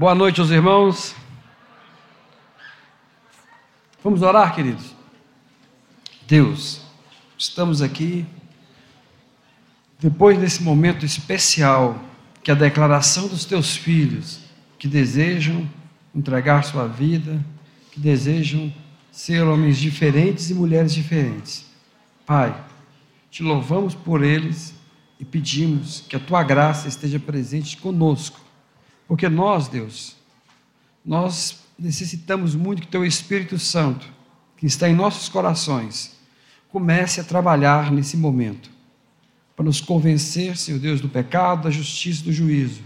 Boa noite aos irmãos. Vamos orar, queridos? Deus, estamos aqui depois desse momento especial que a declaração dos teus filhos que desejam entregar sua vida, que desejam ser homens diferentes e mulheres diferentes. Pai, te louvamos por eles e pedimos que a tua graça esteja presente conosco porque nós, Deus, nós necessitamos muito que Teu Espírito Santo, que está em nossos corações, comece a trabalhar nesse momento, para nos convencer, Senhor Deus, do pecado, da justiça do juízo,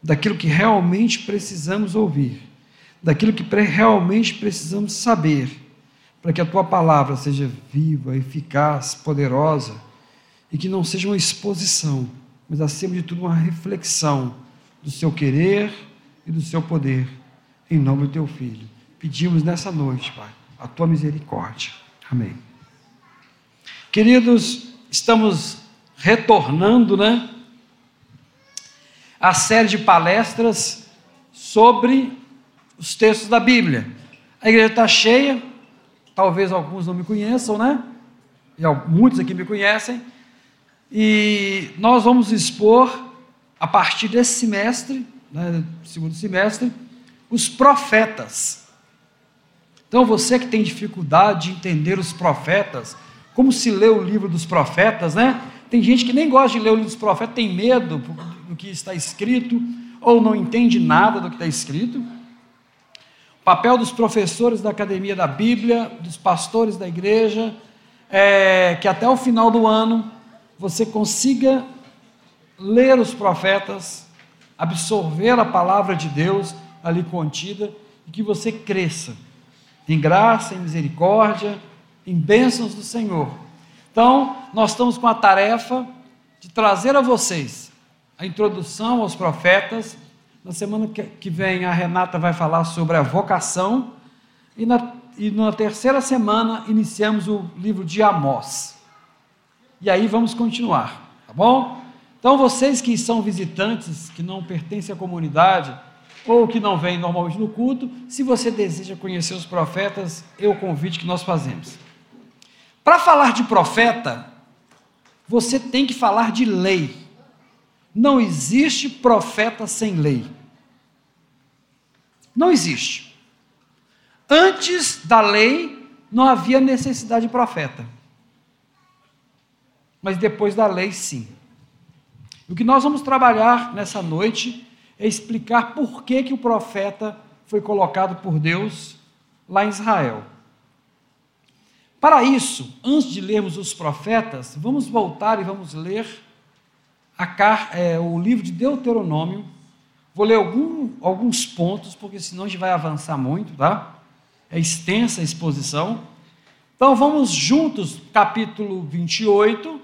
daquilo que realmente precisamos ouvir, daquilo que realmente precisamos saber, para que a Tua palavra seja viva, eficaz, poderosa e que não seja uma exposição, mas acima de tudo uma reflexão do seu querer e do seu poder, em nome do teu filho. Pedimos nessa noite, Pai, a tua misericórdia. Amém. Queridos, estamos retornando, né? A série de palestras sobre os textos da Bíblia. A igreja está cheia, talvez alguns não me conheçam, né? E muitos aqui me conhecem. E nós vamos expor a partir desse semestre, né, segundo semestre, os profetas. Então, você que tem dificuldade de entender os profetas, como se lê o livro dos profetas, né? Tem gente que nem gosta de ler o livro dos profetas, tem medo do que está escrito, ou não entende nada do que está escrito. O papel dos professores da academia da Bíblia, dos pastores da igreja, é que até o final do ano você consiga ler os profetas, absorver a palavra de Deus ali contida e que você cresça em graça, em misericórdia, em bênçãos do Senhor. Então, nós estamos com a tarefa de trazer a vocês a introdução aos profetas. Na semana que vem, a Renata vai falar sobre a vocação. E na, e na terceira semana, iniciamos o livro de Amós. E aí vamos continuar, tá bom? Então, vocês que são visitantes, que não pertencem à comunidade, ou que não vêm normalmente no culto, se você deseja conhecer os profetas, é o convite que nós fazemos. Para falar de profeta, você tem que falar de lei. Não existe profeta sem lei. Não existe. Antes da lei, não havia necessidade de profeta. Mas depois da lei, sim. O que nós vamos trabalhar nessa noite é explicar por que, que o profeta foi colocado por Deus lá em Israel. Para isso, antes de lermos os profetas, vamos voltar e vamos ler a, é, o livro de Deuteronômio. Vou ler algum, alguns pontos, porque senão a gente vai avançar muito, tá? É extensa a exposição. Então vamos juntos, capítulo 28,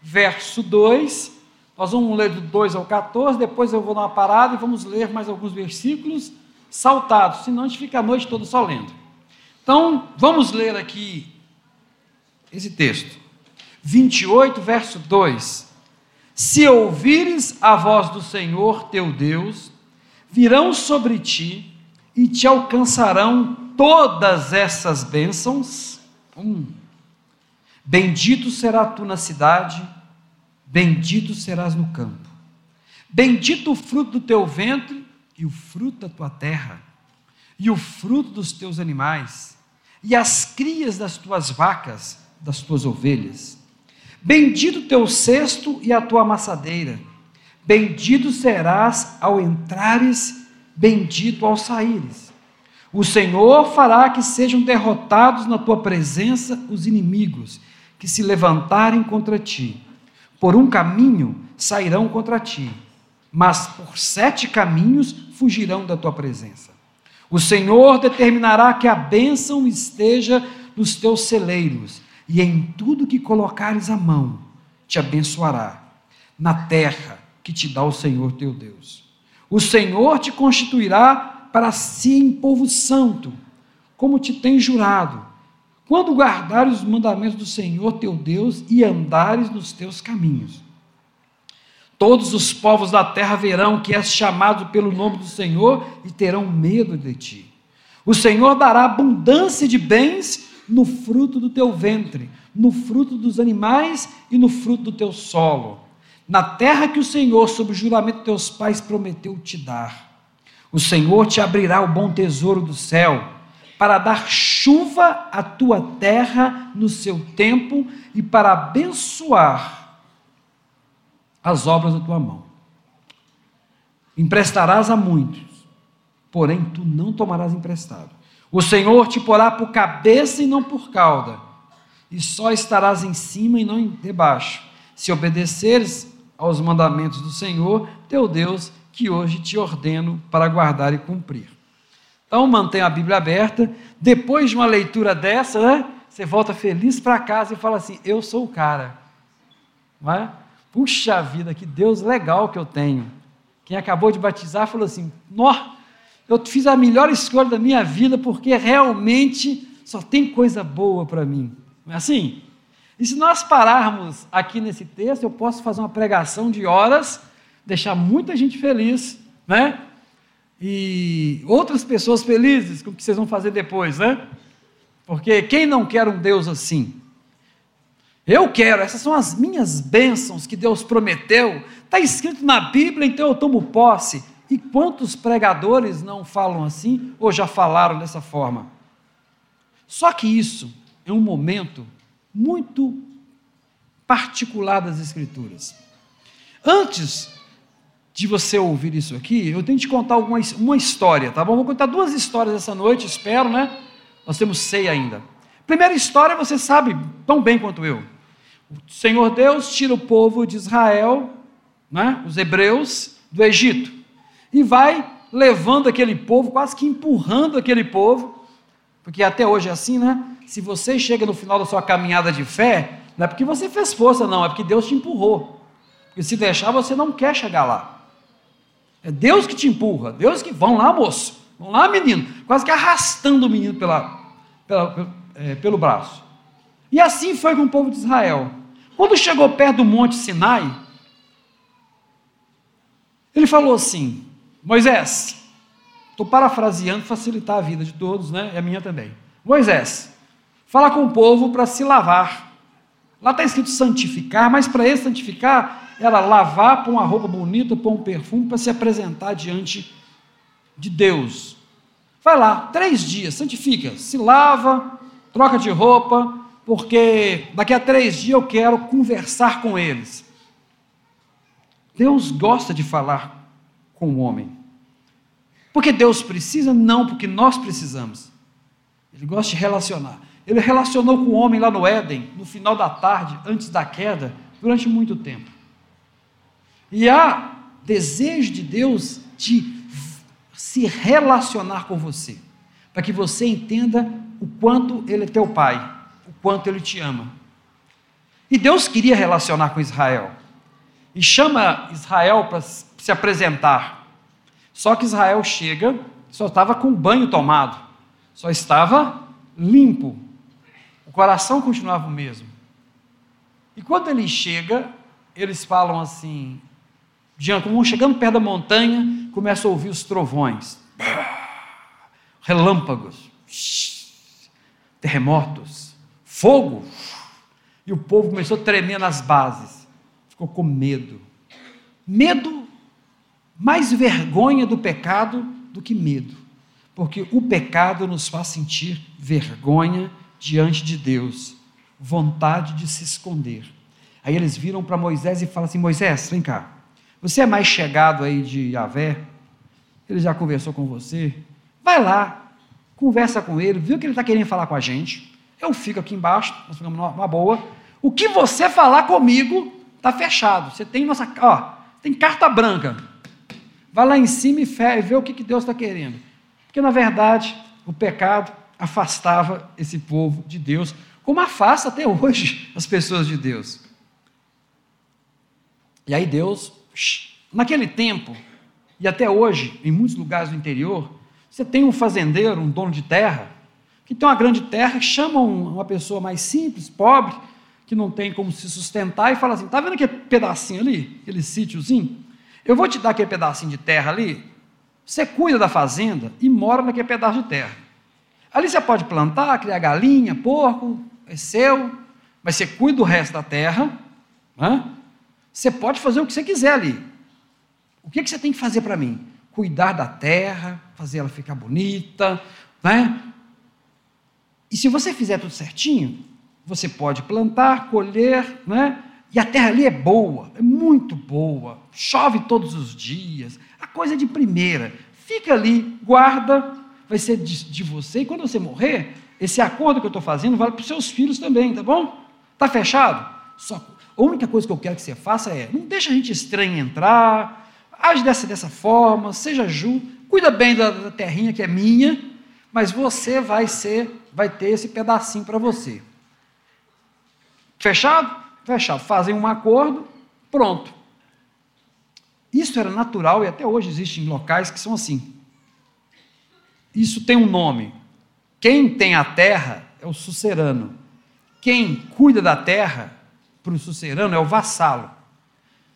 verso 2 nós vamos ler do 2 ao 14, depois eu vou dar uma parada e vamos ler mais alguns versículos saltados, senão a gente fica a noite toda só lendo. Então, vamos ler aqui esse texto. 28, verso 2: Se ouvires a voz do Senhor teu Deus, virão sobre ti e te alcançarão todas essas bênçãos. Hum. Bendito será tu na cidade Bendito serás no campo. Bendito o fruto do teu ventre e o fruto da tua terra, e o fruto dos teus animais, e as crias das tuas vacas, das tuas ovelhas. Bendito o teu cesto e a tua amassadeira. Bendito serás ao entrares, bendito ao saíres. O Senhor fará que sejam derrotados na tua presença os inimigos que se levantarem contra ti por um caminho sairão contra ti, mas por sete caminhos fugirão da tua presença. O Senhor determinará que a bênção esteja nos teus celeiros, e em tudo que colocares a mão, te abençoará, na terra que te dá o Senhor teu Deus. O Senhor te constituirá para si em povo santo, como te tem jurado quando guardares os mandamentos do Senhor teu Deus e andares nos teus caminhos. Todos os povos da terra verão que és chamado pelo nome do Senhor e terão medo de ti. O Senhor dará abundância de bens no fruto do teu ventre, no fruto dos animais e no fruto do teu solo, na terra que o Senhor, sob o juramento de teus pais, prometeu te dar. O Senhor te abrirá o bom tesouro do céu, para dar chuva à tua terra no seu tempo e para abençoar as obras da tua mão. Emprestarás a muitos, porém tu não tomarás emprestado. O Senhor te porá por cabeça e não por cauda, e só estarás em cima e não debaixo, se obedeceres aos mandamentos do Senhor, teu Deus, que hoje te ordeno para guardar e cumprir. Então mantenha a Bíblia aberta. Depois de uma leitura dessa, né, você volta feliz para casa e fala assim: Eu sou o cara. Não é? Puxa vida, que Deus legal que eu tenho. Quem acabou de batizar falou assim: Nó, eu fiz a melhor escolha da minha vida porque realmente só tem coisa boa para mim. Não é assim? E se nós pararmos aqui nesse texto, eu posso fazer uma pregação de horas, deixar muita gente feliz, né? E outras pessoas felizes com o que vocês vão fazer depois, né? Porque quem não quer um Deus assim? Eu quero, essas são as minhas bênçãos que Deus prometeu. Está escrito na Bíblia, então eu tomo posse. E quantos pregadores não falam assim ou já falaram dessa forma? Só que isso é um momento muito particular das Escrituras. Antes de você ouvir isso aqui, eu tenho que te contar alguma, uma história, tá bom? Vou contar duas histórias essa noite, espero, né? Nós temos ceia ainda. Primeira história, você sabe tão bem quanto eu. O Senhor Deus tira o povo de Israel, né? os hebreus, do Egito e vai levando aquele povo, quase que empurrando aquele povo, porque até hoje é assim, né? Se você chega no final da sua caminhada de fé, não é porque você fez força, não, é porque Deus te empurrou. Porque se deixar, você não quer chegar lá. É Deus que te empurra, Deus que. Vão lá, moço, vão lá, menino, quase que arrastando o menino pela, pela, pelo, é, pelo braço. E assim foi com o povo de Israel. Quando chegou perto do Monte Sinai, ele falou assim: Moisés, estou parafraseando para facilitar a vida de todos, né? E a minha também. Moisés, fala com o povo para se lavar. Lá está escrito santificar, mas para ele santificar era lavar, pôr uma roupa bonita, pôr um perfume para se apresentar diante de Deus. Vai lá, três dias, santifica, se lava, troca de roupa, porque daqui a três dias eu quero conversar com eles. Deus gosta de falar com o homem. Porque Deus precisa? Não, porque nós precisamos. Ele gosta de relacionar. Ele relacionou com o homem lá no Éden, no final da tarde, antes da queda, durante muito tempo. E há desejo de Deus de se relacionar com você, para que você entenda o quanto Ele é teu Pai, o quanto Ele te ama. E Deus queria relacionar com Israel, e chama Israel para se apresentar. Só que Israel chega, só estava com o banho tomado, só estava limpo. O coração continuava o mesmo. E quando ele chega, eles falam assim, diante, vão chegando perto da montanha, começam a ouvir os trovões, relâmpagos, terremotos, fogo. E o povo começou a tremer nas bases, ficou com medo. Medo mais vergonha do pecado do que medo, porque o pecado nos faz sentir vergonha diante de Deus, vontade de se esconder. Aí eles viram para Moisés e falam assim: Moisés, vem cá, você é mais chegado aí de Yahvé, ele já conversou com você, vai lá, conversa com ele, viu que ele está querendo falar com a gente. Eu fico aqui embaixo, nós ficamos numa boa. O que você falar comigo está fechado. Você tem nossa, ó, tem carta branca. Vai lá em cima e vê o que Deus está querendo. Porque, na verdade, o pecado afastava esse povo de Deus, como afasta até hoje as pessoas de Deus. E aí Deus, naquele tempo, e até hoje, em muitos lugares do interior, você tem um fazendeiro, um dono de terra, que tem uma grande terra, chama uma pessoa mais simples, pobre, que não tem como se sustentar e fala assim: tá vendo aquele pedacinho ali, aquele sítiozinho? Eu vou te dar aquele pedacinho de terra ali. Você cuida da fazenda e mora naquele pedaço de terra. Ali você pode plantar, criar galinha, porco, é seu, mas você cuida do resto da terra. Né? Você pode fazer o que você quiser ali. O que, que você tem que fazer para mim? Cuidar da terra, fazer ela ficar bonita, né? E se você fizer tudo certinho, você pode plantar, colher, né? E a terra ali é boa, é muito boa, chove todos os dias, a coisa é de primeira. Fica ali, guarda, vai ser de, de você, e quando você morrer, esse acordo que eu estou fazendo vale para os seus filhos também, tá bom? Está fechado? Só, a única coisa que eu quero que você faça é, não deixa a gente estranha entrar, age dessa, dessa forma, seja justo, cuida bem da, da terrinha que é minha, mas você vai ser, vai ter esse pedacinho para você. Fechado? Fechado. Fazem um acordo, pronto. Isso era natural e até hoje existem locais que são assim. Isso tem um nome. Quem tem a terra é o sucerano. Quem cuida da terra para o sucerano é o vassalo.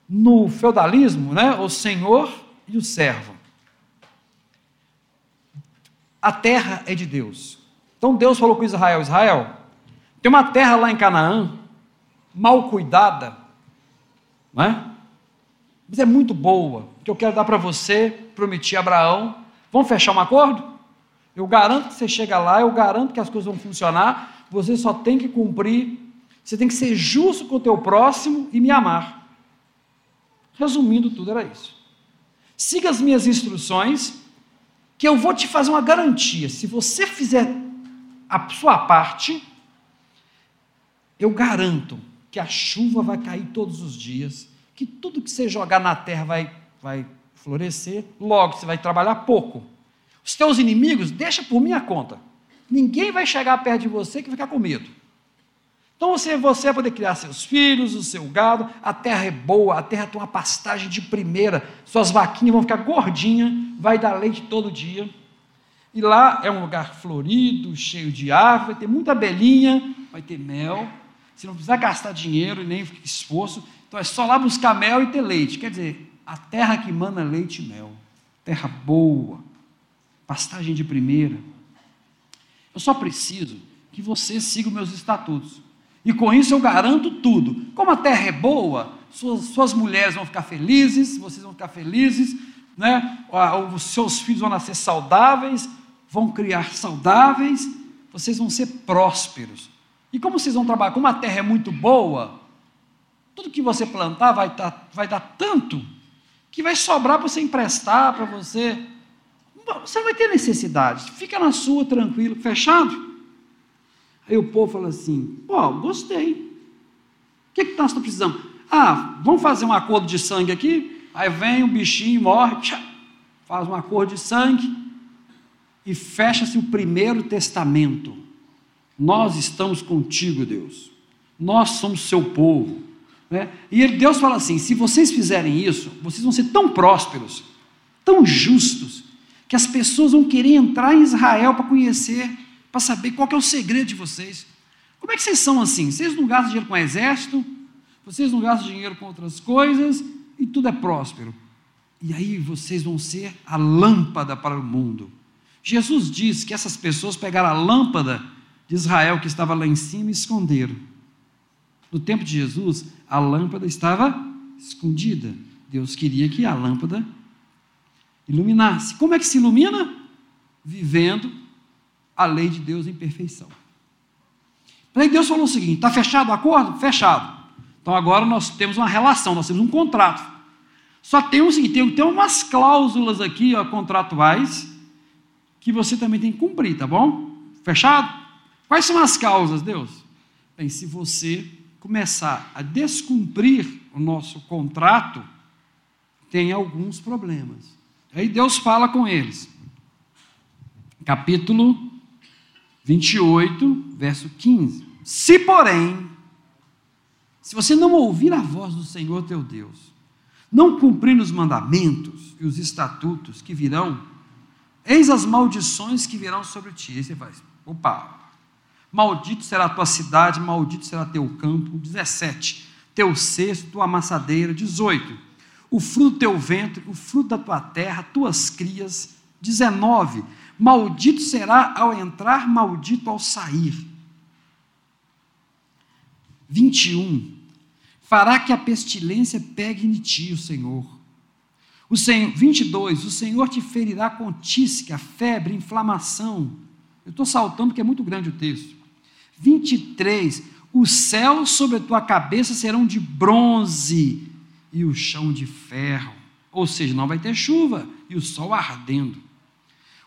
No feudalismo, né, o senhor e o servo. A terra é de Deus. Então Deus falou com Israel: Israel, tem uma terra lá em Canaã mal cuidada, não é? Mas é muito boa, que eu quero dar para você, prometi a Abraão. Vamos fechar um acordo? Eu garanto que você chega lá, eu garanto que as coisas vão funcionar. Você só tem que cumprir, você tem que ser justo com o teu próximo e me amar. Resumindo tudo, era isso. Siga as minhas instruções, que eu vou te fazer uma garantia. Se você fizer a sua parte, eu garanto que a chuva vai cair todos os dias, que tudo que você jogar na terra vai, vai florescer, logo você vai trabalhar pouco. Os teus inimigos, deixa por minha conta. Ninguém vai chegar perto de você que ficar com medo. Então você, você vai poder criar seus filhos, o seu gado, a terra é boa, a terra tem uma pastagem de primeira, suas vaquinhas vão ficar gordinhas, vai dar leite todo dia. E lá é um lugar florido, cheio de árvore, vai ter muita abelhinha, vai ter mel, você não precisa gastar dinheiro e nem esforço. Então é só lá buscar mel e ter leite. Quer dizer, a terra que mana leite e mel. Terra boa. Pastagem de primeira. Eu só preciso que você siga os meus estatutos. E com isso eu garanto tudo. Como a terra é boa, suas, suas mulheres vão ficar felizes, vocês vão ficar felizes, né? os seus filhos vão nascer saudáveis, vão criar saudáveis, vocês vão ser prósperos. E como vocês vão trabalhar? Como a terra é muito boa, tudo que você plantar vai, dar, vai dar tanto que vai sobrar para você emprestar, para você. Você não vai ter necessidade. Fica na sua, tranquilo, fechado. Aí o povo fala assim: pô, gostei. O que, que nós estamos precisando? Ah, vamos fazer um acordo de sangue aqui. Aí vem o bichinho, morre, tchá, faz um acordo de sangue e fecha-se o primeiro testamento. Nós estamos contigo, Deus. Nós somos seu povo. Né? E Deus fala assim: se vocês fizerem isso, vocês vão ser tão prósperos, tão justos, que as pessoas vão querer entrar em Israel para conhecer, para saber qual é o segredo de vocês. Como é que vocês são assim? Vocês não gastam dinheiro com exército, vocês não gastam dinheiro com outras coisas, e tudo é próspero. E aí vocês vão ser a lâmpada para o mundo. Jesus diz que essas pessoas pegaram a lâmpada de Israel que estava lá em cima e esconderam. No tempo de Jesus, a lâmpada estava escondida. Deus queria que a lâmpada iluminasse. Como é que se ilumina? Vivendo a lei de Deus em perfeição. Aí Deus falou o seguinte: está fechado o acordo? Fechado. Então agora nós temos uma relação, nós temos um contrato. Só tem o seguinte: tem, tem umas cláusulas aqui ó, contratuais que você também tem que cumprir, tá bom? Fechado? Quais são as causas, Deus? Bem, se você começar a descumprir o nosso contrato, tem alguns problemas. Aí Deus fala com eles. Capítulo 28, verso 15. Se, porém, se você não ouvir a voz do Senhor teu Deus, não cumprir os mandamentos e os estatutos que virão, eis as maldições que virão sobre ti. Aí você faz, opa, Maldito será a tua cidade, maldito será teu campo. 17. Teu cesto, tua amassadeira. 18. O fruto do teu ventre, o fruto da tua terra, tuas crias. 19. Maldito será ao entrar, maldito ao sair. 21. Fará que a pestilência pegue em ti, o Senhor. O Senhor 22. O Senhor te ferirá com tísica, febre, inflamação. Eu estou saltando porque é muito grande o texto. 23. Os céus sobre a tua cabeça serão de bronze e o chão de ferro. Ou seja, não vai ter chuva e o sol ardendo.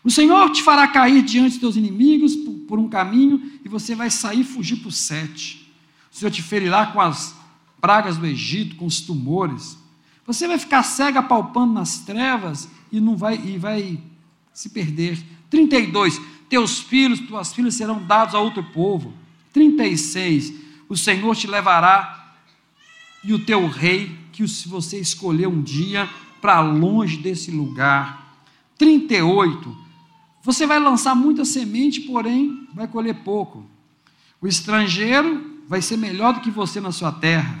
O Senhor te fará cair diante dos teus inimigos por, por um caminho e você vai sair e fugir por sete. O Senhor te ferirá com as pragas do Egito, com os tumores. Você vai ficar cega palpando nas trevas e não vai e vai se perder. 32. Teus filhos, tuas filhas serão dados a outro povo 36. O Senhor te levará e o teu rei, que se você escolher um dia, para longe desse lugar. 38. Você vai lançar muita semente, porém vai colher pouco. O estrangeiro vai ser melhor do que você na sua terra.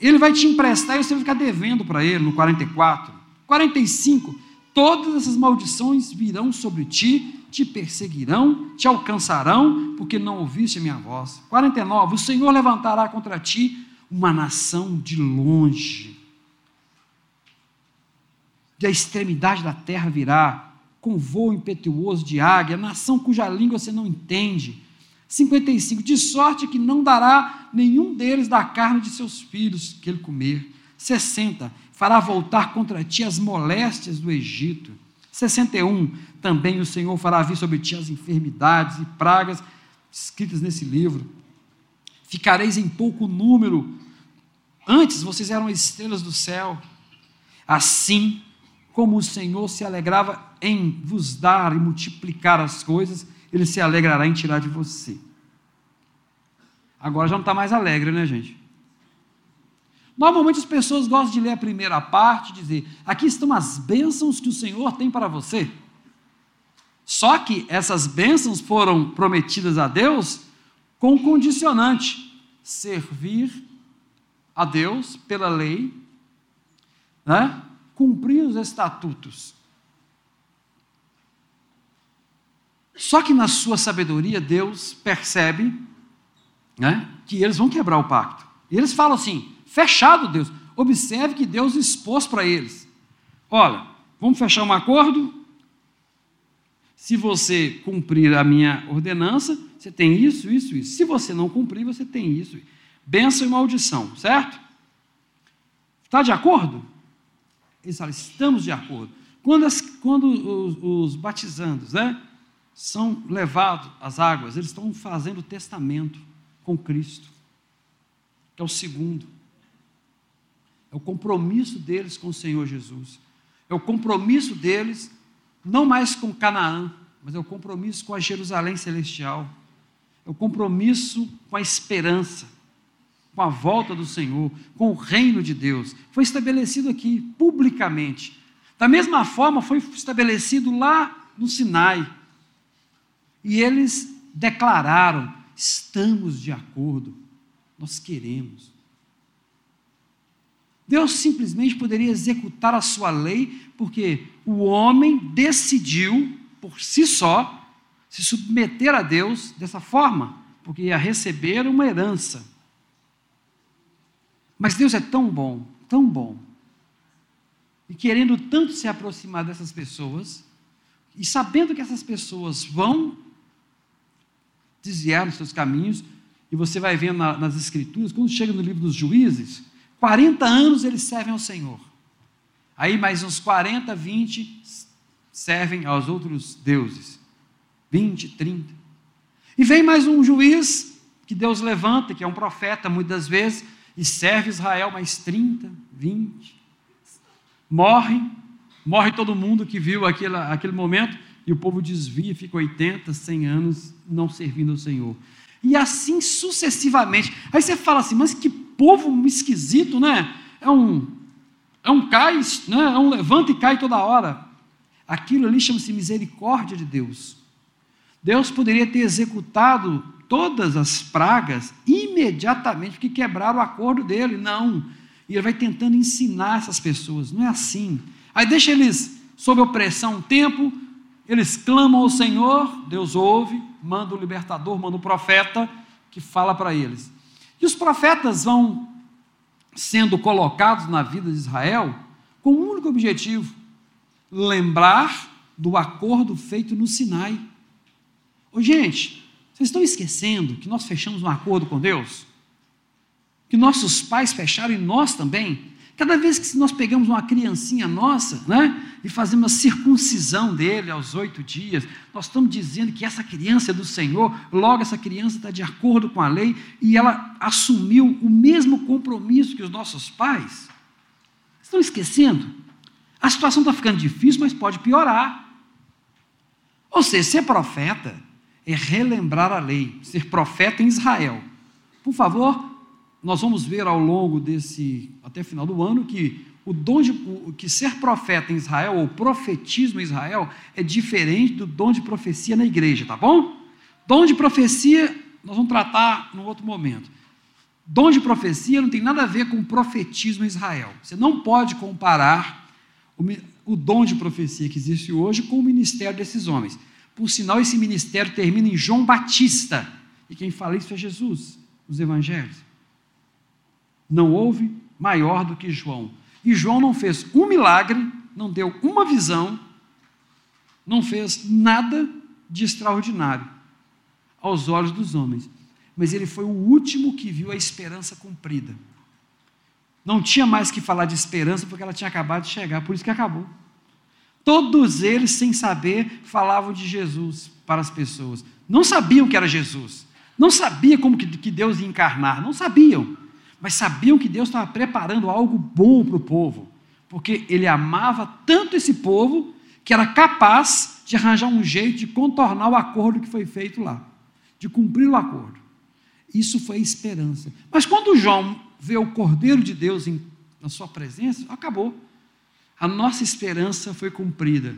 Ele vai te emprestar e você vai ficar devendo para ele no 44. 45. Todas essas maldições virão sobre ti te perseguirão, te alcançarão, porque não ouviste a minha voz. 49. O Senhor levantará contra ti uma nação de longe. Da extremidade da terra virá, com voo impetuoso de águia, nação cuja língua você não entende. 55. De sorte que não dará nenhum deles da carne de seus filhos que ele comer. 60. Fará voltar contra ti as moléstias do Egito 61. Também o Senhor fará vir sobre ti as enfermidades e pragas escritas nesse livro. Ficareis em pouco número. Antes vocês eram estrelas do céu. Assim como o Senhor se alegrava em vos dar e multiplicar as coisas, ele se alegrará em tirar de você. Agora já não está mais alegre, né, gente? Normalmente as pessoas gostam de ler a primeira parte e dizer: aqui estão as bênçãos que o Senhor tem para você. Só que essas bênçãos foram prometidas a Deus com condicionante: servir a Deus pela lei, né? Cumprir os estatutos. Só que na sua sabedoria, Deus percebe né, que eles vão quebrar o pacto. E eles falam assim: Fechado, Deus. Observe que Deus expôs para eles. Olha, vamos fechar um acordo? Se você cumprir a minha ordenança, você tem isso, isso, isso. Se você não cumprir, você tem isso. Bênção e maldição, certo? Está de acordo? Eles falam, estamos de acordo. Quando, as, quando os, os batizandos né, são levados às águas, eles estão fazendo testamento com Cristo, que é o segundo. É o compromisso deles com o Senhor Jesus. É o compromisso deles, não mais com Canaã, mas é o compromisso com a Jerusalém celestial. É o compromisso com a esperança, com a volta do Senhor, com o reino de Deus. Foi estabelecido aqui publicamente. Da mesma forma, foi estabelecido lá no Sinai. E eles declararam: estamos de acordo, nós queremos. Deus simplesmente poderia executar a sua lei, porque o homem decidiu, por si só, se submeter a Deus dessa forma, porque ia receber uma herança. Mas Deus é tão bom, tão bom, e querendo tanto se aproximar dessas pessoas, e sabendo que essas pessoas vão desviar dos seus caminhos, e você vai vendo nas Escrituras, quando chega no livro dos Juízes, 40 anos eles servem ao Senhor. Aí mais uns 40, 20 servem aos outros deuses. 20, 30. E vem mais um juiz que Deus levanta, que é um profeta muitas vezes, e serve Israel mais 30, 20. Morre, morre todo mundo que viu aquele, aquele momento, e o povo desvia, fica 80, 100 anos não servindo ao Senhor. E assim sucessivamente. Aí você fala assim, mas que povo esquisito, né? É um, é um cai, né? é um levanta e cai toda hora. Aquilo ali chama-se misericórdia de Deus. Deus poderia ter executado todas as pragas imediatamente, porque quebraram o acordo dele. Não. E ele vai tentando ensinar essas pessoas. Não é assim. Aí deixa eles sob opressão um tempo, eles clamam ao Senhor, Deus ouve, manda o libertador, manda o profeta que fala para eles. E os profetas vão sendo colocados na vida de Israel com um único objetivo: lembrar do acordo feito no Sinai. Ô, gente, vocês estão esquecendo que nós fechamos um acordo com Deus? Que nossos pais fecharam e nós também? Cada vez que nós pegamos uma criancinha nossa, né, e fazemos a circuncisão dele aos oito dias, nós estamos dizendo que essa criança é do Senhor, logo essa criança está de acordo com a lei e ela assumiu o mesmo compromisso que os nossos pais. Estão esquecendo? A situação está ficando difícil, mas pode piorar. Ou seja, ser profeta é relembrar a lei, ser profeta em Israel. Por favor, nós vamos ver ao longo desse, até final do ano, que o dom de, que ser profeta em Israel, ou profetismo em Israel, é diferente do dom de profecia na igreja, tá bom? Dom de profecia, nós vamos tratar num outro momento. Dom de profecia não tem nada a ver com profetismo em Israel. Você não pode comparar o, o dom de profecia que existe hoje com o ministério desses homens. Por sinal, esse ministério termina em João Batista. E quem fala isso é Jesus, os evangelhos. Não houve maior do que João. E João não fez um milagre, não deu uma visão, não fez nada de extraordinário aos olhos dos homens. Mas ele foi o último que viu a esperança cumprida. Não tinha mais que falar de esperança porque ela tinha acabado de chegar, por isso que acabou. Todos eles, sem saber, falavam de Jesus para as pessoas. Não sabiam que era Jesus. Não sabiam como que Deus ia encarnar. Não sabiam mas sabiam que Deus estava preparando algo bom para o povo, porque ele amava tanto esse povo que era capaz de arranjar um jeito de contornar o acordo que foi feito lá, de cumprir o acordo. Isso foi esperança. Mas quando João vê o Cordeiro de Deus em, na sua presença, acabou. A nossa esperança foi cumprida.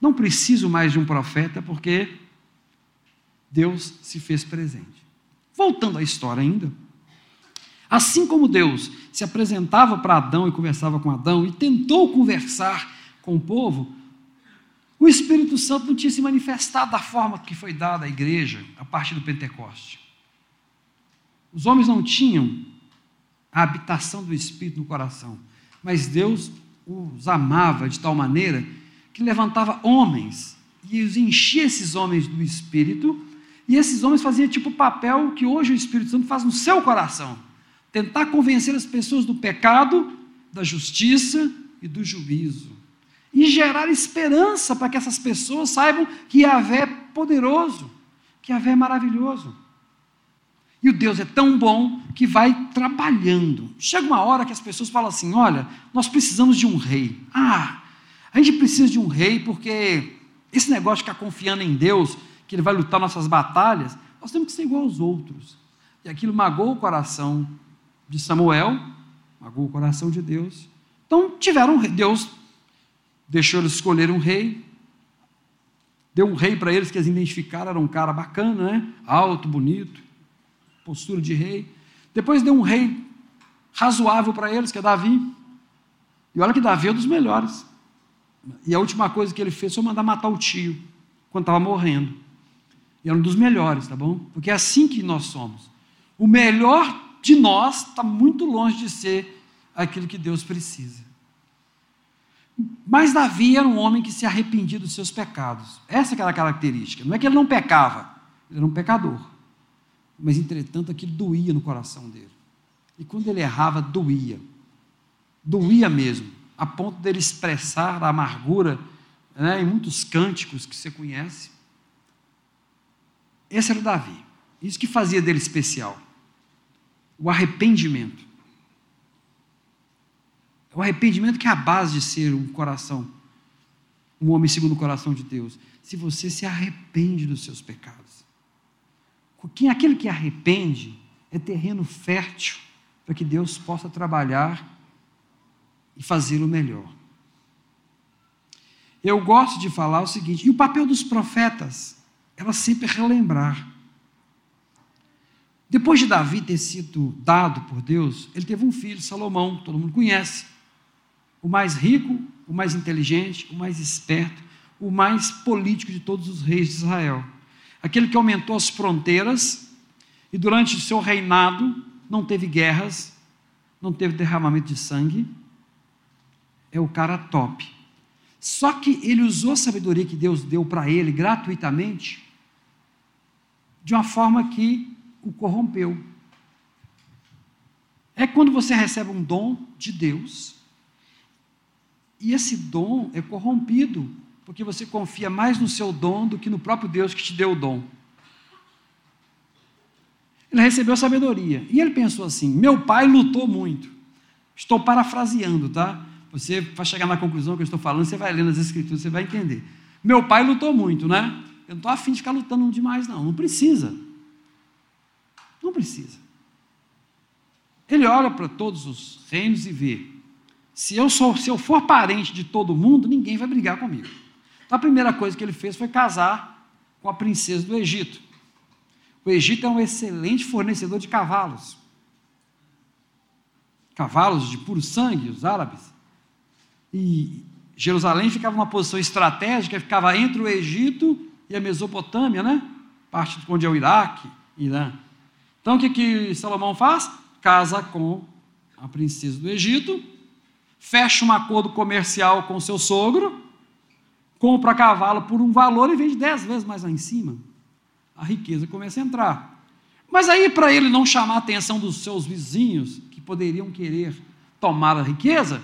Não preciso mais de um profeta, porque Deus se fez presente. Voltando à história ainda. Assim como Deus se apresentava para Adão e conversava com Adão e tentou conversar com o povo, o Espírito Santo não tinha se manifestado da forma que foi dada à igreja a partir do Pentecoste. Os homens não tinham a habitação do Espírito no coração, mas Deus os amava de tal maneira que levantava homens e os enchia esses homens do Espírito, e esses homens faziam tipo o papel que hoje o Espírito Santo faz no seu coração tentar convencer as pessoas do pecado, da justiça e do juízo. E gerar esperança para que essas pessoas saibam que Yahvé é poderoso, que Yahvé é maravilhoso. E o Deus é tão bom que vai trabalhando. Chega uma hora que as pessoas falam assim: olha, nós precisamos de um rei. Ah, a gente precisa de um rei porque esse negócio de ficar confiando em Deus, que Ele vai lutar nossas batalhas, nós temos que ser igual aos outros. E aquilo magoou o coração de Samuel, magoou o coração de Deus. Então tiveram Deus deixou eles escolher um rei, deu um rei para eles que eles identificaram, era um cara bacana, né? alto, bonito, postura de rei. Depois deu um rei razoável para eles, que é Davi. E olha que Davi é um dos melhores. E a última coisa que ele fez foi mandar matar o tio, quando estava morrendo. E era um dos melhores, tá bom? Porque é assim que nós somos. O melhor de nós está muito longe de ser aquilo que Deus precisa. Mas Davi era um homem que se arrependia dos seus pecados. Essa era a característica. Não é que ele não pecava, ele era um pecador. Mas, entretanto, aquilo doía no coração dele. E quando ele errava, doía. Doía mesmo, a ponto dele expressar a amargura né, em muitos cânticos que você conhece. Esse era o Davi. Isso que fazia dele especial o arrependimento. O arrependimento que é a base de ser um coração, um homem segundo o coração de Deus. Se você se arrepende dos seus pecados. Quem, aquele que arrepende é terreno fértil para que Deus possa trabalhar e fazê-lo melhor. Eu gosto de falar o seguinte, e o papel dos profetas, ela sempre relembrar Depois de Davi ter sido dado por Deus, ele teve um filho, Salomão, todo mundo conhece. O mais rico, o mais inteligente, o mais esperto, o mais político de todos os reis de Israel. Aquele que aumentou as fronteiras e durante o seu reinado não teve guerras, não teve derramamento de sangue. É o cara top. Só que ele usou a sabedoria que Deus deu para ele gratuitamente de uma forma que o corrompeu. É quando você recebe um dom de Deus e esse dom é corrompido porque você confia mais no seu dom do que no próprio Deus que te deu o dom. Ele recebeu sabedoria. E ele pensou assim: meu pai lutou muito. Estou parafraseando, tá? Você vai chegar na conclusão que eu estou falando, você vai lendo as escrituras, você vai entender. Meu pai lutou muito, né? Eu não estou afim de ficar lutando demais, não. Não precisa. Não precisa. Ele olha para todos os reinos e vê: se eu, sou, se eu for parente de todo mundo, ninguém vai brigar comigo. A primeira coisa que ele fez foi casar com a princesa do Egito. O Egito é um excelente fornecedor de cavalos. Cavalos de puro sangue, os árabes. E Jerusalém ficava numa posição estratégica, ficava entre o Egito e a Mesopotâmia, né? Parte de onde é o Iraque, Irã. Então o que, que Salomão faz? Casa com a princesa do Egito, fecha um acordo comercial com seu sogro, compra cavalo por um valor e vende dez vezes mais lá em cima. A riqueza começa a entrar. Mas aí, para ele não chamar a atenção dos seus vizinhos, que poderiam querer tomar a riqueza,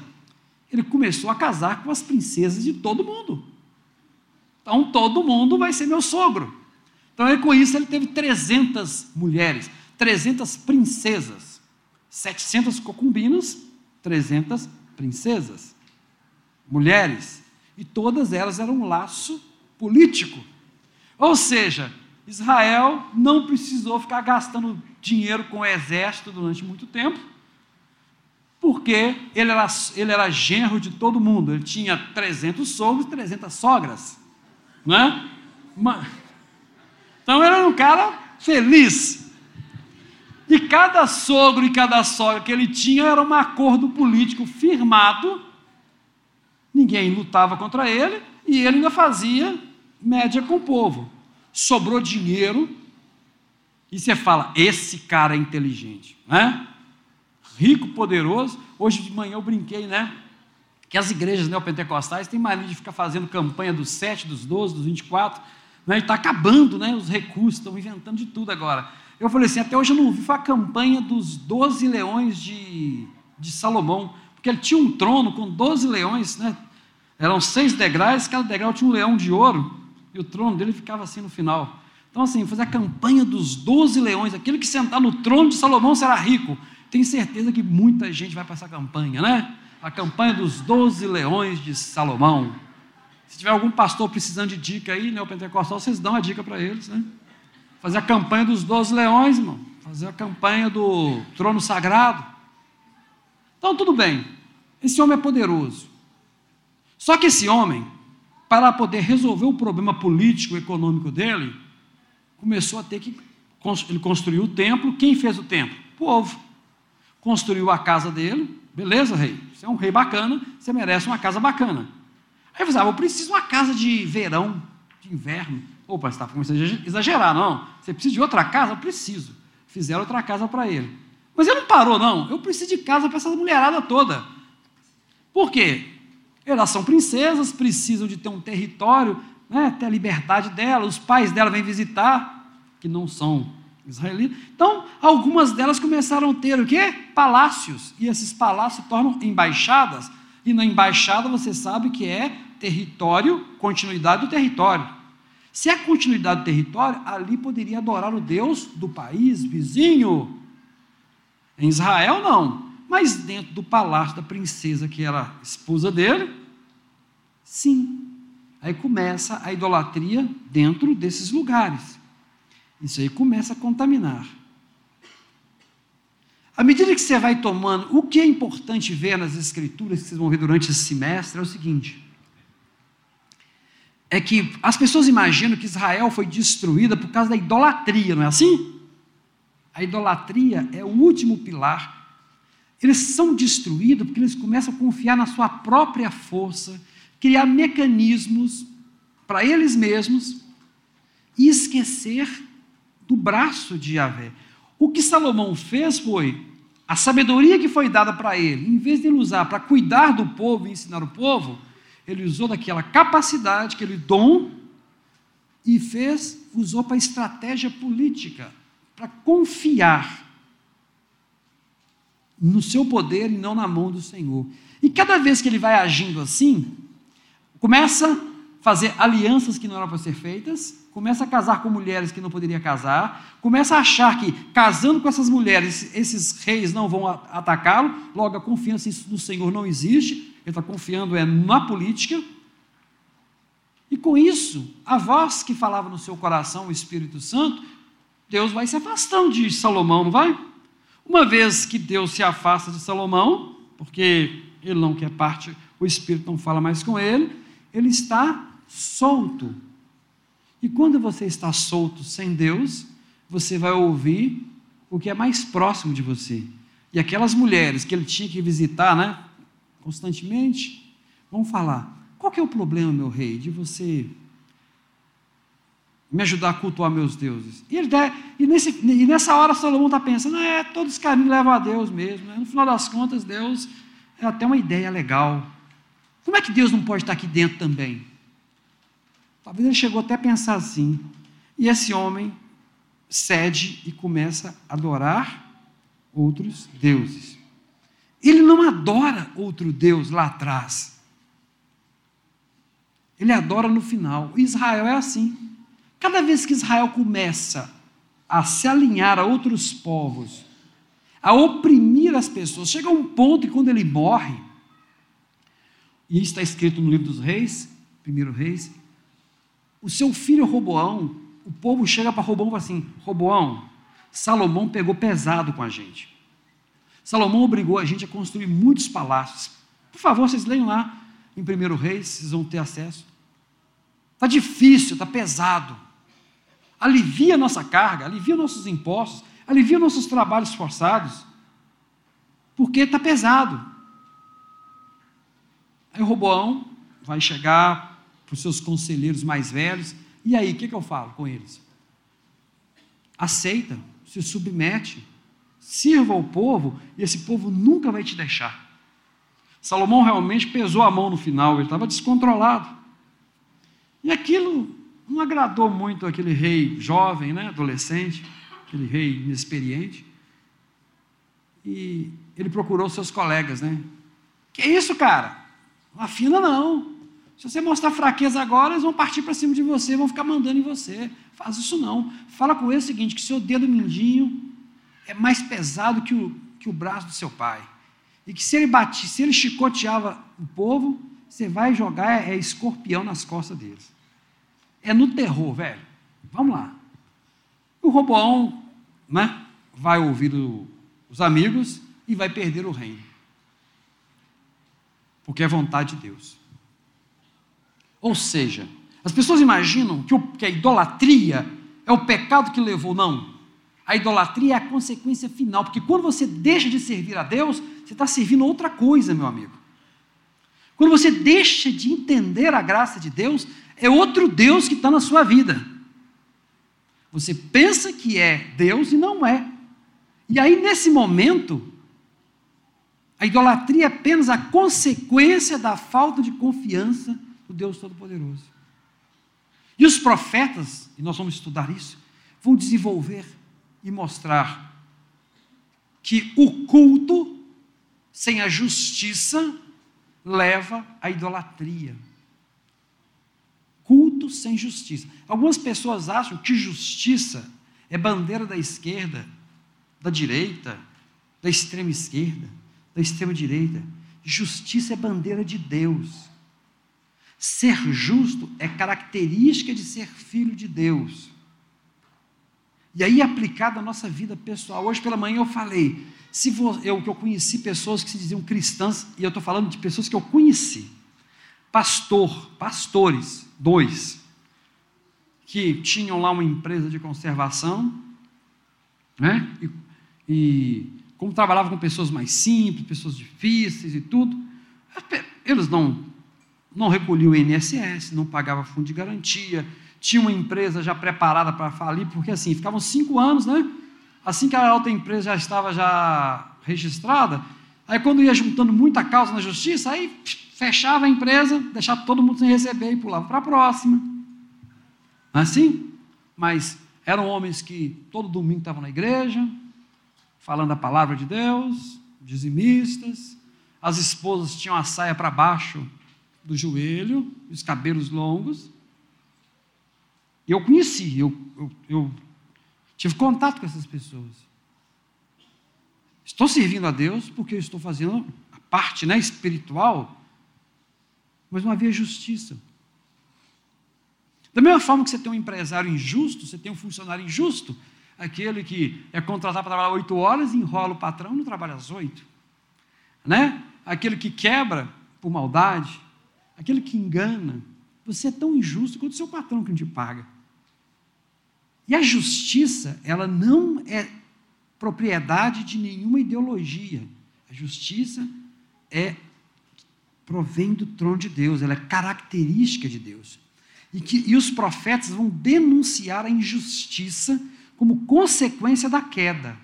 ele começou a casar com as princesas de todo mundo. Então, todo mundo vai ser meu sogro. Então, aí, com isso, ele teve 300 mulheres, 300 princesas, 700 concubinas, 300 princesas, mulheres e todas elas eram um laço político. Ou seja, Israel não precisou ficar gastando dinheiro com o exército durante muito tempo, porque ele era, ele era genro de todo mundo. Ele tinha 300 sogros e 300 sogras. Não é? Então era um cara feliz. E cada sogro e cada sogra que ele tinha era um acordo político firmado Ninguém lutava contra ele e ele ainda fazia média com o povo. Sobrou dinheiro e você fala: esse cara é inteligente, né? Rico, poderoso. Hoje de manhã eu brinquei, né? Que as igrejas neopentecostais têm mania de ficar fazendo campanha dos 7, dos 12, dos 24, né? E está acabando, né? Os recursos, estão inventando de tudo agora. Eu falei assim: até hoje eu não vi a campanha dos 12 leões de, de Salomão porque ele tinha um trono com 12 leões, né? Eram seis degraus, cada degrau tinha um leão de ouro, e o trono dele ficava assim no final. Então, assim, fazer a campanha dos 12 leões, aquele que sentar no trono de Salomão será rico. Tenho certeza que muita gente vai para essa campanha, né? A campanha dos 12 leões de Salomão. Se tiver algum pastor precisando de dica aí, né, o pentecostal, vocês dão a dica para eles, né? Fazer a campanha dos 12 leões, irmão. Fazer a campanha do trono sagrado. Então, tudo bem, esse homem é poderoso. Só que esse homem, para poder resolver o problema político, econômico dele, começou a ter que. Ele construiu o templo. Quem fez o templo? O povo. Construiu a casa dele. Beleza, rei? Você é um rei bacana, você merece uma casa bacana. Aí ele falou: ah, eu preciso de uma casa de verão, de inverno. Opa, você está começando a exagerar, não. Você precisa de outra casa? Eu preciso. Fizeram outra casa para ele. Mas ele não parou, não. Eu preciso de casa para essa mulherada toda. Por quê? Elas são princesas, precisam de ter um território, né, ter a liberdade dela. Os pais dela vêm visitar, que não são israelitas. Então, algumas delas começaram a ter o quê? Palácios. E esses palácios tornam embaixadas. E na embaixada você sabe que é território, continuidade do território. Se é continuidade do território, ali poderia adorar o Deus do país vizinho. Em Israel, não. Mas dentro do palácio da princesa, que era esposa dele, sim. Aí começa a idolatria dentro desses lugares. Isso aí começa a contaminar. À medida que você vai tomando, o que é importante ver nas escrituras que vocês vão ver durante esse semestre é o seguinte: é que as pessoas imaginam que Israel foi destruída por causa da idolatria, não é assim? A idolatria é o último pilar. Eles são destruídos porque eles começam a confiar na sua própria força, criar mecanismos para eles mesmos e esquecer do braço de Yahvé. O que Salomão fez foi a sabedoria que foi dada para ele, em vez de ele usar para cuidar do povo e ensinar o povo, ele usou daquela capacidade, aquele dom, e fez, usou para estratégia política, para confiar no seu poder e não na mão do Senhor. E cada vez que ele vai agindo assim, começa a fazer alianças que não eram para ser feitas, começa a casar com mulheres que não poderia casar, começa a achar que casando com essas mulheres, esses reis não vão atacá-lo, logo a confiança no Senhor não existe, ele está confiando é na política. E com isso, a voz que falava no seu coração, o Espírito Santo, Deus vai se afastando de Salomão, não vai? Uma vez que Deus se afasta de Salomão, porque ele não quer parte, o Espírito não fala mais com ele, ele está solto e quando você está solto sem Deus, você vai ouvir o que é mais próximo de você. E aquelas mulheres que ele tinha que visitar, né, constantemente, vão falar: qual é o problema, meu rei, de você me ajudar a cultuar meus deuses? E, ele e, nesse, e nessa hora Salomão está pensando: é, todos os caminhos levam a Deus mesmo. Né? No final das contas, Deus é até uma ideia legal. Como é que Deus não pode estar aqui dentro também? Talvez ele chegou até a pensar assim. E esse homem cede e começa a adorar outros deuses. Ele não adora outro Deus lá atrás. Ele adora no final. Israel é assim. Cada vez que Israel começa a se alinhar a outros povos, a oprimir as pessoas, chega um ponto que quando ele morre, e está escrito no livro dos reis, primeiro reis, o seu filho Roboão, o povo chega para Roboão e fala assim: Roboão, Salomão pegou pesado com a gente. Salomão obrigou a gente a construir muitos palácios. Por favor, vocês leiam lá em 1 Reis, vocês vão ter acesso. Está difícil, está pesado. Alivia nossa carga, alivia nossos impostos, alivia nossos trabalhos forçados, porque está pesado. Aí o Roboão vai chegar para os seus conselheiros mais velhos. E aí, o que, que eu falo com eles? Aceita, se submete, sirva ao povo e esse povo nunca vai te deixar. Salomão realmente pesou a mão no final, ele estava descontrolado. E aquilo não agradou muito aquele rei jovem, né, adolescente, aquele rei inexperiente. E ele procurou seus colegas, né? Que isso, cara? Não afina não. Se você mostrar fraqueza agora, eles vão partir para cima de você, vão ficar mandando em você. Faz isso não. Fala com ele o seguinte: que seu dedo mindinho é mais pesado que o, que o braço do seu pai. E que se ele batia, se ele chicoteava o povo, você vai jogar é, é escorpião nas costas deles. É no terror, velho. Vamos lá. O Roboão né, vai ouvir o, os amigos e vai perder o reino. Porque é vontade de Deus. Ou seja, as pessoas imaginam que, o, que a idolatria é o pecado que levou. Não. A idolatria é a consequência final, porque quando você deixa de servir a Deus, você está servindo outra coisa, meu amigo. Quando você deixa de entender a graça de Deus, é outro Deus que está na sua vida. Você pensa que é Deus e não é. E aí, nesse momento, a idolatria é apenas a consequência da falta de confiança o Deus Todo-Poderoso. E os profetas, e nós vamos estudar isso, vão desenvolver e mostrar que o culto sem a justiça leva à idolatria. Culto sem justiça. Algumas pessoas acham que justiça é bandeira da esquerda, da direita, da extrema esquerda, da extrema direita. Justiça é bandeira de Deus. Ser justo é característica de ser filho de Deus. E aí, aplicado à nossa vida pessoal. Hoje pela manhã eu falei, se eu que eu conheci pessoas que se diziam cristãs, e eu estou falando de pessoas que eu conheci. Pastor, pastores, dois, que tinham lá uma empresa de conservação, Né? E, e como trabalhava com pessoas mais simples, pessoas difíceis e tudo, eles não, não recolhiam o INSS, não pagavam fundo de garantia, tinha uma empresa já preparada para falir, porque assim, ficavam cinco anos, né? Assim que a outra empresa já estava já registrada, aí quando ia juntando muita causa na justiça, aí fechava a empresa, deixava todo mundo sem receber e pulava para a próxima. Assim? Mas eram homens que todo domingo estavam na igreja, falando a palavra de Deus, dizimistas. As esposas tinham a saia para baixo do joelho, os cabelos longos. Eu conheci, eu, eu, eu tive contato com essas pessoas. Estou servindo a Deus porque eu estou fazendo a parte né, espiritual, mas não havia justiça. Da mesma forma que você tem um empresário injusto, você tem um funcionário injusto, aquele que é contratado para trabalhar oito horas, enrola o patrão e não trabalha às oito. Né? Aquele que quebra por maldade, aquele que engana. Você é tão injusto quanto o seu patrão que não te paga. E a justiça, ela não é propriedade de nenhuma ideologia. A justiça é provém do trono de Deus, ela é característica de Deus. E, que, e os profetas vão denunciar a injustiça como consequência da queda.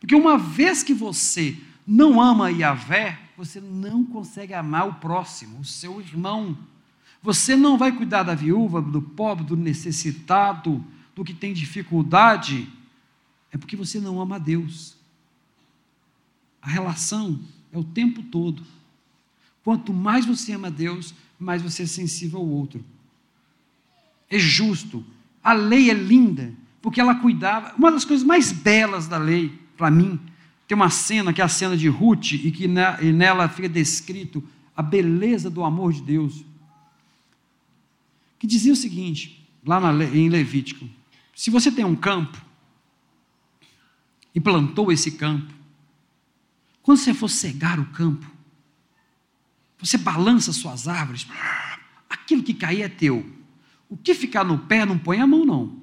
Porque uma vez que você não ama Yahvé, você não consegue amar o próximo, o seu irmão. Você não vai cuidar da viúva, do pobre, do necessitado, do que tem dificuldade, é porque você não ama a Deus. A relação é o tempo todo. Quanto mais você ama a Deus, mais você é sensível ao outro. É justo. A lei é linda porque ela cuidava. Uma das coisas mais belas da lei, para mim, tem uma cena que é a cena de Ruth, e que nela fica descrito a beleza do amor de Deus. Que dizia o seguinte, lá na, em Levítico: se você tem um campo e plantou esse campo, quando você for cegar o campo, você balança suas árvores, aquilo que cair é teu. O que ficar no pé, não põe a mão, não.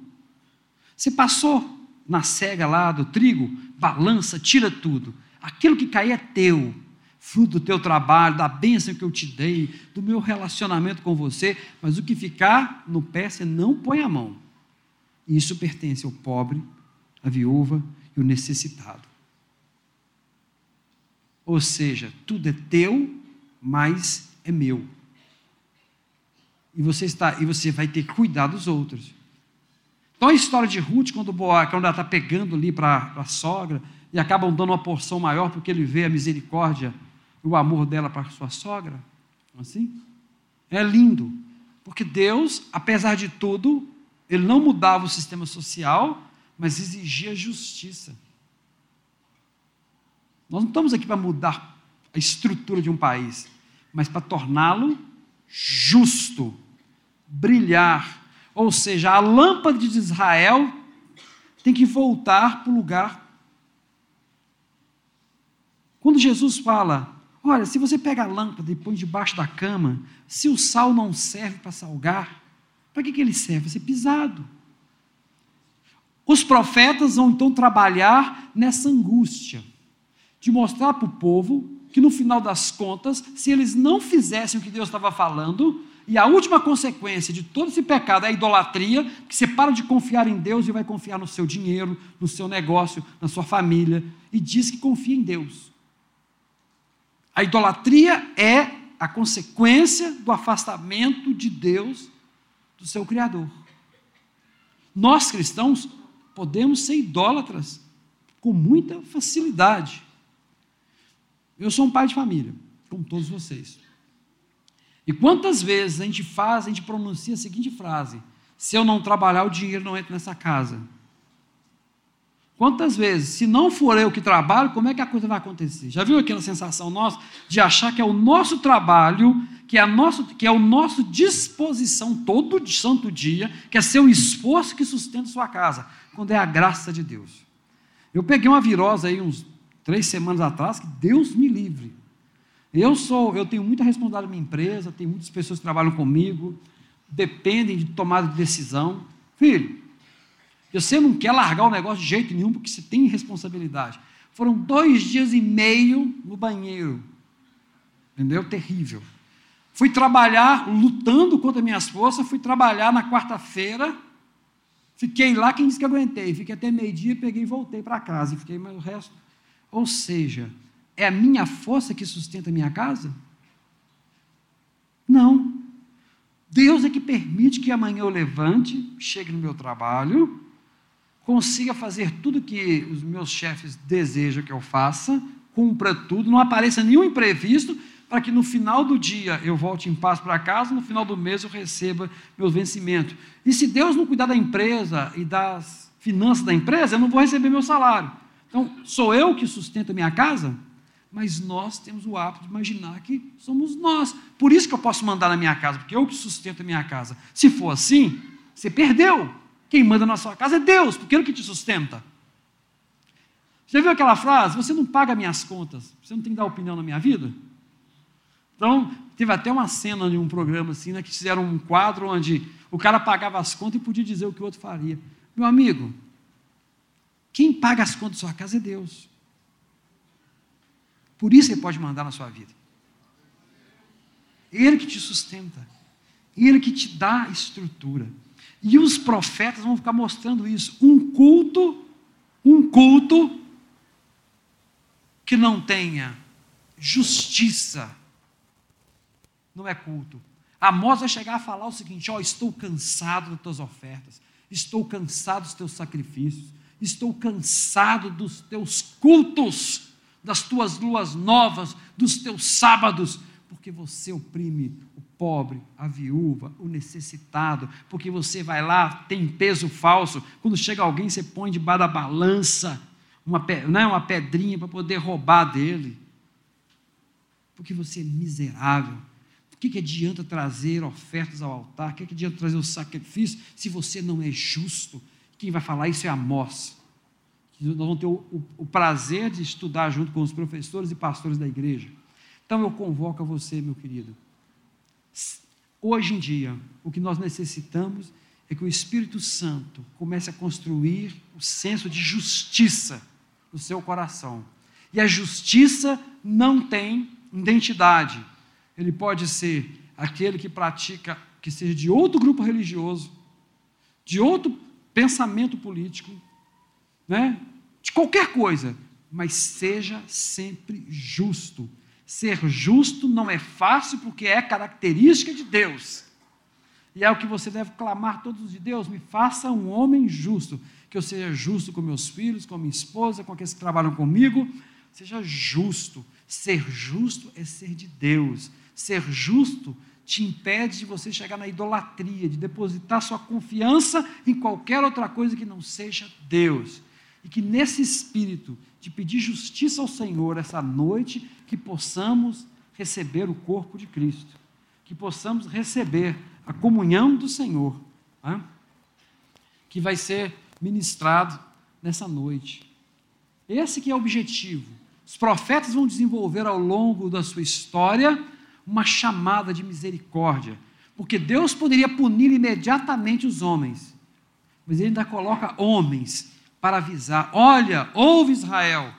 Você passou na cega lá do trigo, balança, tira tudo. Aquilo que cair é teu, fruto do teu trabalho, da bênção que eu te dei, do meu relacionamento com você, mas o que ficar no pé, você não põe a mão. E isso pertence ao pobre, à viúva e ao necessitado. Ou seja, tudo é teu, mas é meu. E você está, e você vai ter que cuidar dos outros. Então a história de Ruth, quando, Boaz, quando ela está pegando ali para a sogra, e acabam dando uma porção maior porque ele vê a misericórdia e o amor dela para sua sogra. Assim? É lindo. Porque Deus, apesar de tudo, ele não mudava o sistema social, mas exigia justiça. Nós não estamos aqui para mudar a estrutura de um país, mas para torná-lo justo, brilhar ou seja, a lâmpada de Israel tem que voltar para o lugar. Quando Jesus fala, olha, se você pega a lâmpada e põe debaixo da cama, se o sal não serve para salgar, para que, que ele serve? Ser pisado. Os profetas vão então trabalhar nessa angústia, de mostrar para o povo que no final das contas, se eles não fizessem o que Deus estava falando, e a última consequência de todo esse pecado é a idolatria, que você para de confiar em Deus e vai confiar no seu dinheiro, no seu negócio, na sua família, e diz que confia em Deus. A idolatria é a consequência do afastamento de Deus do seu Criador. Nós cristãos podemos ser idólatras com muita facilidade. Eu sou um pai de família, como todos vocês. E quantas vezes a gente faz, a gente pronuncia a seguinte frase: se eu não trabalhar, o dinheiro não entra nessa casa. Quantas vezes, se não for eu que trabalho, como é que a coisa vai acontecer? Já viu aquela sensação nossa de achar que é o nosso trabalho, que é, nosso, que é o nosso disposição todo santo dia, que é seu esforço que sustenta sua casa, quando é a graça de Deus. Eu peguei uma virose aí uns três semanas atrás, que Deus me livre. Eu sou, eu tenho muita responsabilidade na minha empresa, tem muitas pessoas que trabalham comigo, dependem de tomada de decisão. Filho, Você não quer largar o negócio de jeito nenhum, porque você tem responsabilidade. Foram dois dias e meio no banheiro. Entendeu? Terrível. Fui trabalhar lutando contra minhas forças, fui trabalhar na quarta-feira. Fiquei lá, quem disse que aguentei? Fiquei até meio-dia, peguei e voltei para casa. E fiquei mais o resto. Ou seja, é a minha força que sustenta a minha casa? Não. Deus é que permite que amanhã eu levante, chegue no meu trabalho, consiga fazer tudo que os meus chefes desejam que eu faça, cumpra tudo, não apareça nenhum imprevisto, para que no final do dia eu volte em paz para casa, no final do mês eu receba meu vencimento. E se Deus não cuidar da empresa e das finanças da empresa, eu não vou receber meu salário. Então, sou eu que sustento a minha casa? Mas nós temos o hábito de imaginar que somos nós. Por isso que eu posso mandar na minha casa, porque eu que sustento a minha casa. Se for assim, você perdeu. Quem manda na sua casa é Deus, porque Ele que te sustenta. Você viu aquela frase? Você não paga minhas contas, você não tem que dar opinião na minha vida? Então, teve até uma cena de um programa assim, né, que fizeram um quadro onde o cara pagava as contas e podia dizer o que o outro faria. Meu amigo, quem paga as contas da sua casa é Deus. Por isso ele pode mandar na sua vida. Ele que te sustenta. Ele que te dá estrutura. E os profetas vão ficar mostrando isso. Um culto, um culto que não tenha justiça, não é culto. Amós vai chegar a falar o seguinte: ó, estou cansado das tuas ofertas, estou cansado dos teus sacrifícios, estou cansado dos teus cultos, das tuas luas novas, dos teus sábados, porque você oprime pobre, a viúva, o necessitado, porque você vai lá, tem peso falso, quando chega alguém, você põe debaixo da balança uma, né, uma pedrinha para poder roubar dele. Porque você é miserável. Que, que adianta trazer ofertas ao altar? O que, que adianta trazer o sacrifício se você não é justo? Quem vai falar isso é Amós. Nós vamos ter o, o, o prazer de estudar junto com os professores e pastores da igreja. Então eu convoco a você, meu querido, Hoje em dia, o que nós necessitamos é que o Espírito Santo comece a construir o senso de justiça no seu coração. E a justiça não tem identidade. Ele pode ser aquele que pratica, que seja de outro grupo religioso, de outro pensamento político, né? de qualquer coisa, mas seja sempre justo Ser justo não é fácil porque é característica de Deus. E é o que você deve clamar todos os dias: Deus, me faça um homem justo. Que eu seja justo com meus filhos, com minha esposa, com aqueles que trabalham comigo. Seja justo. Ser justo é ser de Deus. Ser justo te impede de você chegar na idolatria, de depositar sua confiança em qualquer outra coisa que não seja Deus. E que nesse espírito de pedir justiça ao Senhor essa noite, que possamos receber o corpo de Cristo, que possamos receber a comunhão do Senhor, né? que vai ser ministrado nessa noite. Esse que é o objetivo. Os profetas vão desenvolver ao longo da sua história uma chamada de misericórdia, porque Deus poderia punir imediatamente os homens, mas ele ainda coloca homens para avisar: olha, ouve Israel,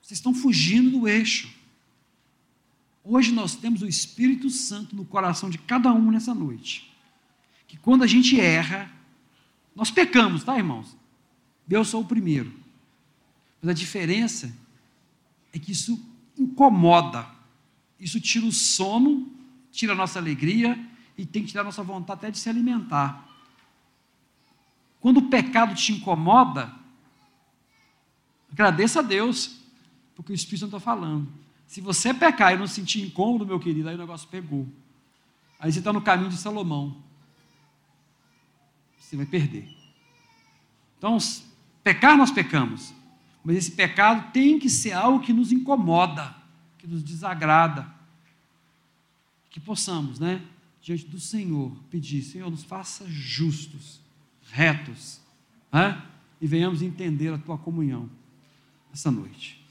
vocês estão fugindo do eixo. Hoje nós temos o Espírito Santo no coração de cada um nessa noite. Que quando a gente erra, nós pecamos, tá, irmãos? Eu sou o primeiro. Mas a diferença é que isso incomoda. Isso tira o sono, tira a nossa alegria e tem que tirar a nossa vontade até de se alimentar. Quando o pecado te incomoda, Agradeça a Deus, porque o Espírito Santo está falando. Se você pecar e não sentir incômodo, meu querido, aí o negócio pegou. Aí você está no caminho de Salomão. Você vai perder. Então, pecar nós pecamos. Mas esse pecado tem que ser algo que nos incomoda, que nos desagrada. Que possamos, né, diante do Senhor, pedir: Senhor, nos faça justos, retos, né, e venhamos entender a tua comunhão essa noite.